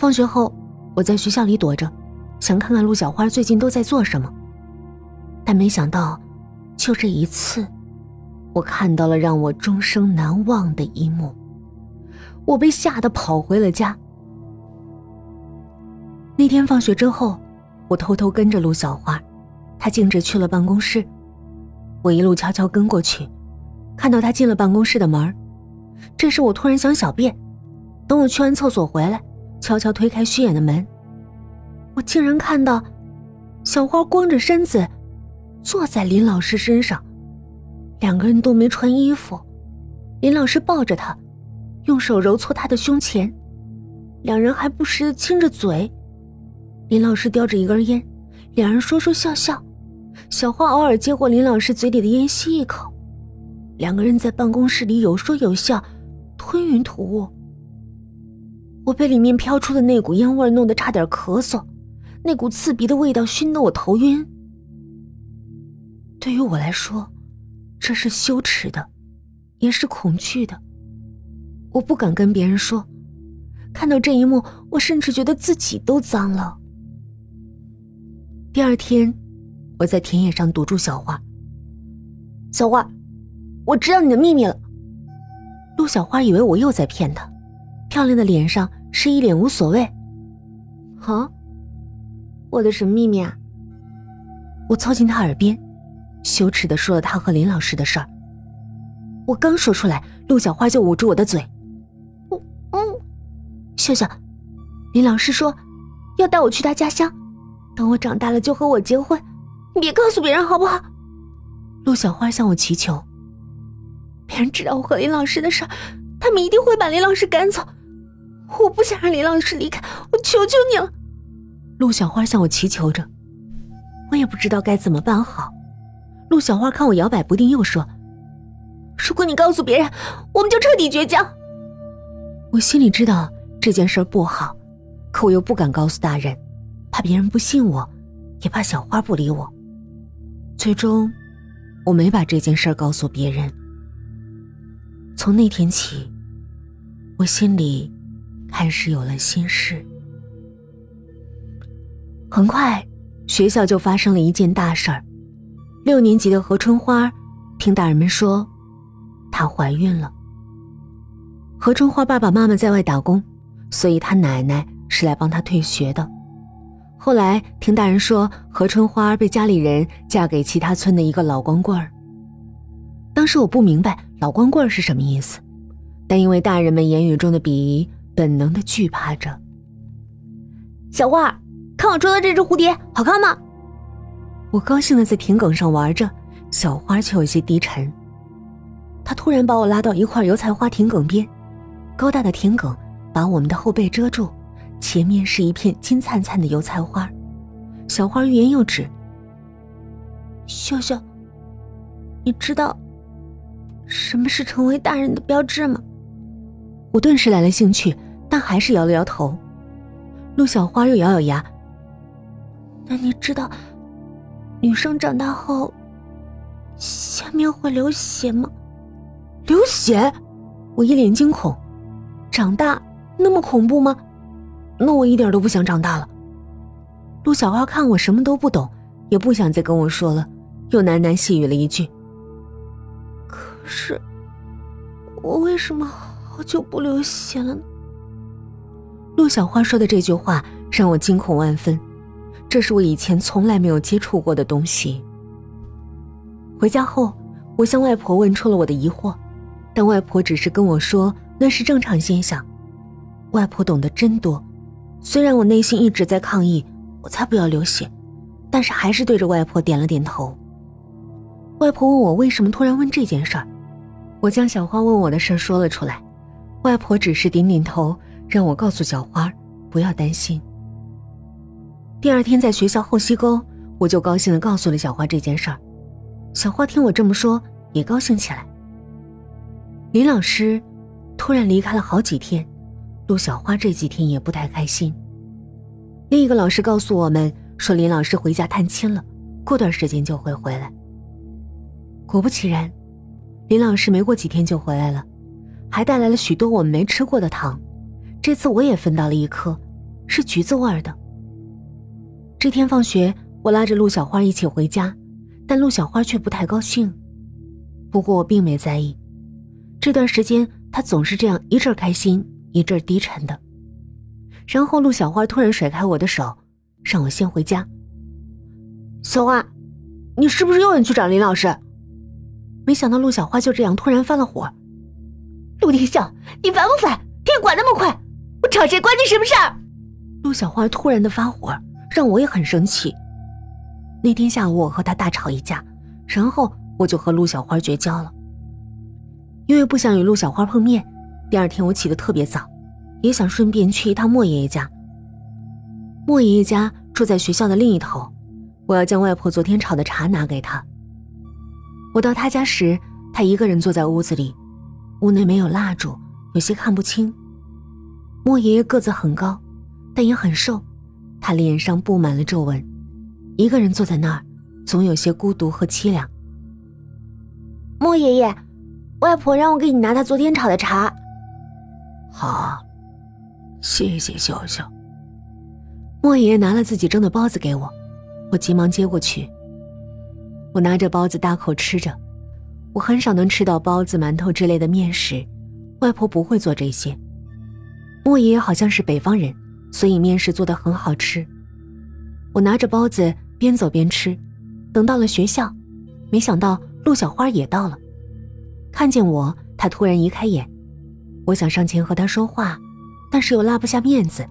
放学后，我在学校里躲着，想看看陆小花最近都在做什么。但没想到，就这一次，我看到了让我终生难忘的一幕。我被吓得跑回了家。那天放学之后，我偷偷跟着陆小花，她径直去了办公室。我一路悄悄跟过去，看到她进了办公室的门。这时我突然想小便，等我去完厕所回来，悄悄推开虚掩的门，我竟然看到小花光着身子坐在林老师身上，两个人都没穿衣服，林老师抱着她。用手揉搓她的胸前，两人还不时的亲着嘴。林老师叼着一根烟，两人说说笑笑。小花偶尔接过林老师嘴里的烟吸一口，两个人在办公室里有说有笑，吞云吐雾。我被里面飘出的那股烟味弄得差点咳嗽，那股刺鼻的味道熏得我头晕。对于我来说，这是羞耻的，也是恐惧的。我不敢跟别人说，看到这一幕，我甚至觉得自己都脏了。第二天，我在田野上堵住小花。小花，我知道你的秘密了。陆小花以为我又在骗她，漂亮的脸上是一脸无所谓。啊，我的什么秘密啊？我凑近他耳边，羞耻的说了他和林老师的事儿。我刚说出来，陆小花就捂住我的嘴。我，嗯，笑笑，林老师说要带我去他家乡，等我长大了就和我结婚。你别告诉别人好不好？陆小花向我祈求。别人知道我和林老师的事儿，他们一定会把林老师赶走。我不想让林老师离开，我求求你了。陆小花向我祈求着，我也不知道该怎么办好。陆小花看我摇摆不定，又说：“如果你告诉别人，我们就彻底绝交。”我心里知道。这件事不好，可我又不敢告诉大人，怕别人不信我，也怕小花不理我。最终，我没把这件事告诉别人。从那天起，我心里开始有了心事。很快，学校就发生了一件大事儿：六年级的何春花听大人们说，她怀孕了。何春花爸爸妈妈在外打工。所以她奶奶是来帮她退学的。后来听大人说，何春花被家里人嫁给其他村的一个老光棍儿。当时我不明白老光棍儿是什么意思，但因为大人们言语中的鄙夷，本能的惧怕着。小花，看我捉的这只蝴蝶，好看吗？我高兴的在田埂上玩着，小花却有些低沉。他突然把我拉到一块油菜花田埂边，高大的田埂。把我们的后背遮住，前面是一片金灿灿的油菜花，小花欲言又止。秀秀，你知道什么是成为大人的标志吗？我顿时来了兴趣，但还是摇了摇头。陆小花又咬咬牙。那你知道女生长大后下面会流血吗？流血！我一脸惊恐。长大。那么恐怖吗？那我一点都不想长大了。陆小花看我什么都不懂，也不想再跟我说了，又喃喃细语了一句：“可是，我为什么好久不流血了呢？”陆小花说的这句话让我惊恐万分，这是我以前从来没有接触过的东西。回家后，我向外婆问出了我的疑惑，但外婆只是跟我说那是正常现象。外婆懂得真多，虽然我内心一直在抗议，我才不要流血，但是还是对着外婆点了点头。外婆问我为什么突然问这件事儿，我将小花问我的事儿说了出来，外婆只是点点头，让我告诉小花不要担心。第二天在学校后溪沟，我就高兴的告诉了小花这件事儿，小花听我这么说也高兴起来。林老师突然离开了好几天。陆小花这几天也不太开心。另一个老师告诉我们说，林老师回家探亲了，过段时间就会回来。果不其然，林老师没过几天就回来了，还带来了许多我们没吃过的糖。这次我也分到了一颗，是橘子味儿的。这天放学，我拉着陆小花一起回家，但陆小花却不太高兴。不过我并没在意，这段时间她总是这样一阵开心一阵低沉的。然后陆小花突然甩开我的手，让我先回家。小花，你是不是又想去找林老师？没想到陆小花就这样突然发了火。陆天笑，你烦不烦？天管那么快，我找谁关你什么事儿？陆小花突然的发火，让我也很生气。那天下午我和她大吵一架，然后我就和陆小花绝交了。因为不想与陆小花碰面，第二天我起得特别早，也想顺便去一趟莫爷爷家。莫爷爷家住在学校的另一头，我要将外婆昨天炒的茶拿给他。我到他家时，他一个人坐在屋子里，屋内没有蜡烛，有些看不清。莫爷爷个子很高，但也很瘦，他脸上布满了皱纹，一个人坐在那儿，总有些孤独和凄凉。莫爷爷，外婆让我给你拿她昨天炒的茶。好，谢谢秀秀。莫爷爷拿了自己蒸的包子给我，我急忙接过去。我拿着包子大口吃着，我很少能吃到包子、馒头之类的面食，外婆不会做这些。莫爷爷好像是北方人，所以面食做的很好吃。我拿着包子边走边吃，等到了学校，没想到陆小花也到了。看见我，她突然移开眼，我想上前和她说话，但是又拉不下面子。